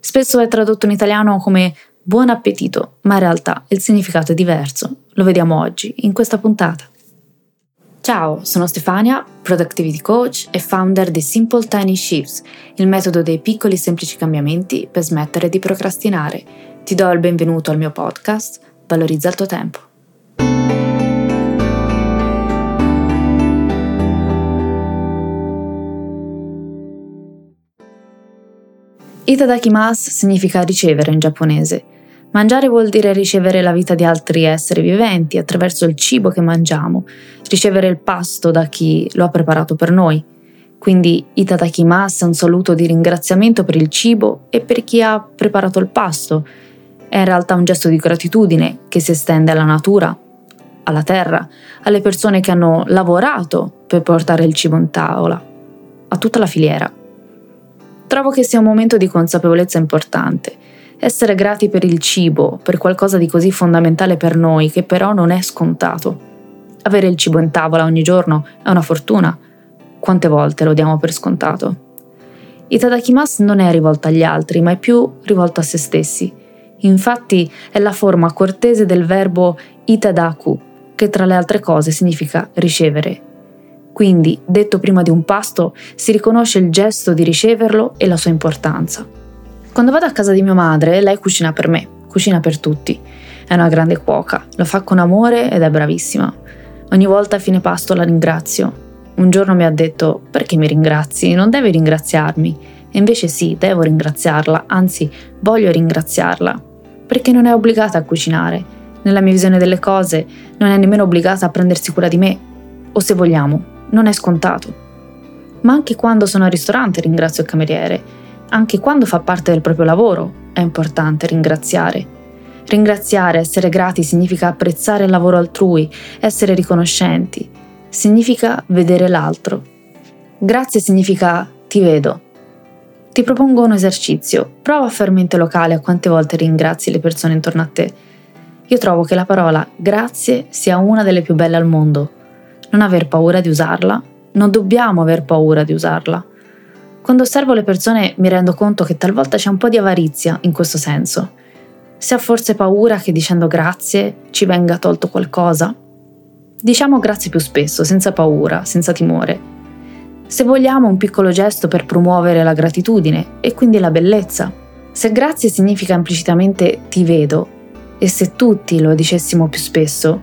Spesso è tradotto in italiano come buon appetito, ma in realtà il significato è diverso. Lo vediamo oggi, in questa puntata. Ciao, sono Stefania, Productivity Coach e founder di Simple Tiny Shifts, il metodo dei piccoli semplici cambiamenti per smettere di procrastinare. Ti do il benvenuto al mio podcast, Valorizza il tuo tempo. Itadakimasu significa ricevere in giapponese. Mangiare vuol dire ricevere la vita di altri esseri viventi attraverso il cibo che mangiamo, ricevere il pasto da chi lo ha preparato per noi. Quindi itadakimasu è un saluto di ringraziamento per il cibo e per chi ha preparato il pasto. È in realtà un gesto di gratitudine che si estende alla natura, alla terra, alle persone che hanno lavorato per portare il cibo in tavola, a tutta la filiera. Trovo che sia un momento di consapevolezza importante. Essere grati per il cibo, per qualcosa di così fondamentale per noi, che però non è scontato. Avere il cibo in tavola ogni giorno è una fortuna. Quante volte lo diamo per scontato? Itadakimasu non è rivolta agli altri, ma è più rivolta a se stessi. Infatti è la forma cortese del verbo itadaku, che tra le altre cose significa ricevere quindi, detto prima di un pasto, si riconosce il gesto di riceverlo e la sua importanza. Quando vado a casa di mia madre, lei cucina per me, cucina per tutti. È una grande cuoca, lo fa con amore ed è bravissima. Ogni volta a fine pasto la ringrazio. Un giorno mi ha detto: Perché mi ringrazi? Non devi ringraziarmi. E invece sì, devo ringraziarla, anzi, voglio ringraziarla. Perché non è obbligata a cucinare. Nella mia visione delle cose, non è nemmeno obbligata a prendersi cura di me. O se vogliamo, non è scontato. Ma anche quando sono al ristorante ringrazio il cameriere, anche quando fa parte del proprio lavoro è importante ringraziare. Ringraziare, essere grati significa apprezzare il lavoro altrui, essere riconoscenti, significa vedere l'altro. Grazie significa ti vedo. Ti propongo un esercizio, prova a fare mente locale a quante volte ringrazi le persone intorno a te. Io trovo che la parola grazie sia una delle più belle al mondo non aver paura di usarla, non dobbiamo aver paura di usarla. Quando osservo le persone mi rendo conto che talvolta c'è un po' di avarizia in questo senso. Si ha forse paura che dicendo grazie ci venga tolto qualcosa? Diciamo grazie più spesso, senza paura, senza timore. Se vogliamo un piccolo gesto per promuovere la gratitudine e quindi la bellezza. Se grazie significa implicitamente ti vedo, e se tutti lo dicessimo più spesso,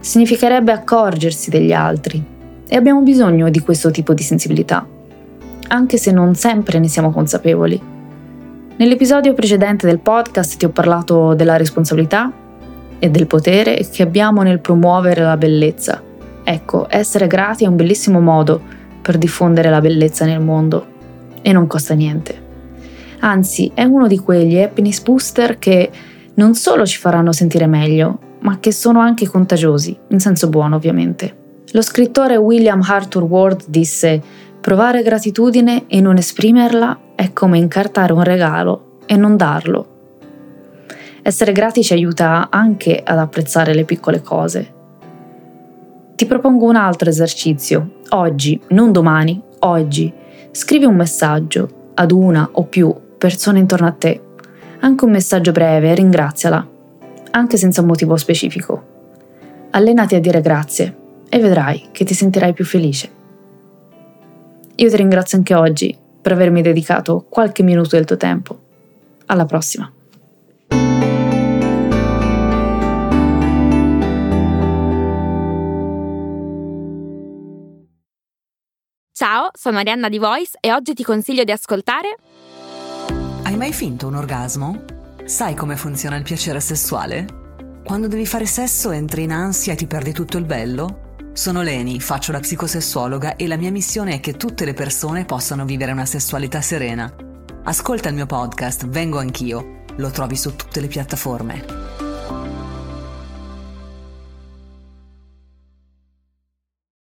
significherebbe accorgersi degli altri e abbiamo bisogno di questo tipo di sensibilità, anche se non sempre ne siamo consapevoli. Nell'episodio precedente del podcast ti ho parlato della responsabilità e del potere che abbiamo nel promuovere la bellezza. Ecco, essere grati è un bellissimo modo per diffondere la bellezza nel mondo e non costa niente. Anzi, è uno di quegli happiness booster che non solo ci faranno sentire meglio, ma che sono anche contagiosi, in senso buono ovviamente. Lo scrittore William Arthur Ward disse Provare gratitudine e non esprimerla è come incartare un regalo e non darlo. Essere grati ci aiuta anche ad apprezzare le piccole cose. Ti propongo un altro esercizio. Oggi, non domani, oggi, scrivi un messaggio ad una o più persone intorno a te. Anche un messaggio breve, ringraziala anche senza un motivo specifico. Allenati a dire grazie e vedrai che ti sentirai più felice. Io ti ringrazio anche oggi per avermi dedicato qualche minuto del tuo tempo. Alla prossima. Ciao, sono Arianna di Voice e oggi ti consiglio di ascoltare Hai mai finto un orgasmo? Sai come funziona il piacere sessuale? Quando devi fare sesso entri in ansia e ti perdi tutto il bello? Sono Leni, faccio la psicosessuologa e la mia missione è che tutte le persone possano vivere una sessualità serena. Ascolta il mio podcast Vengo anch'io, lo trovi su tutte le piattaforme.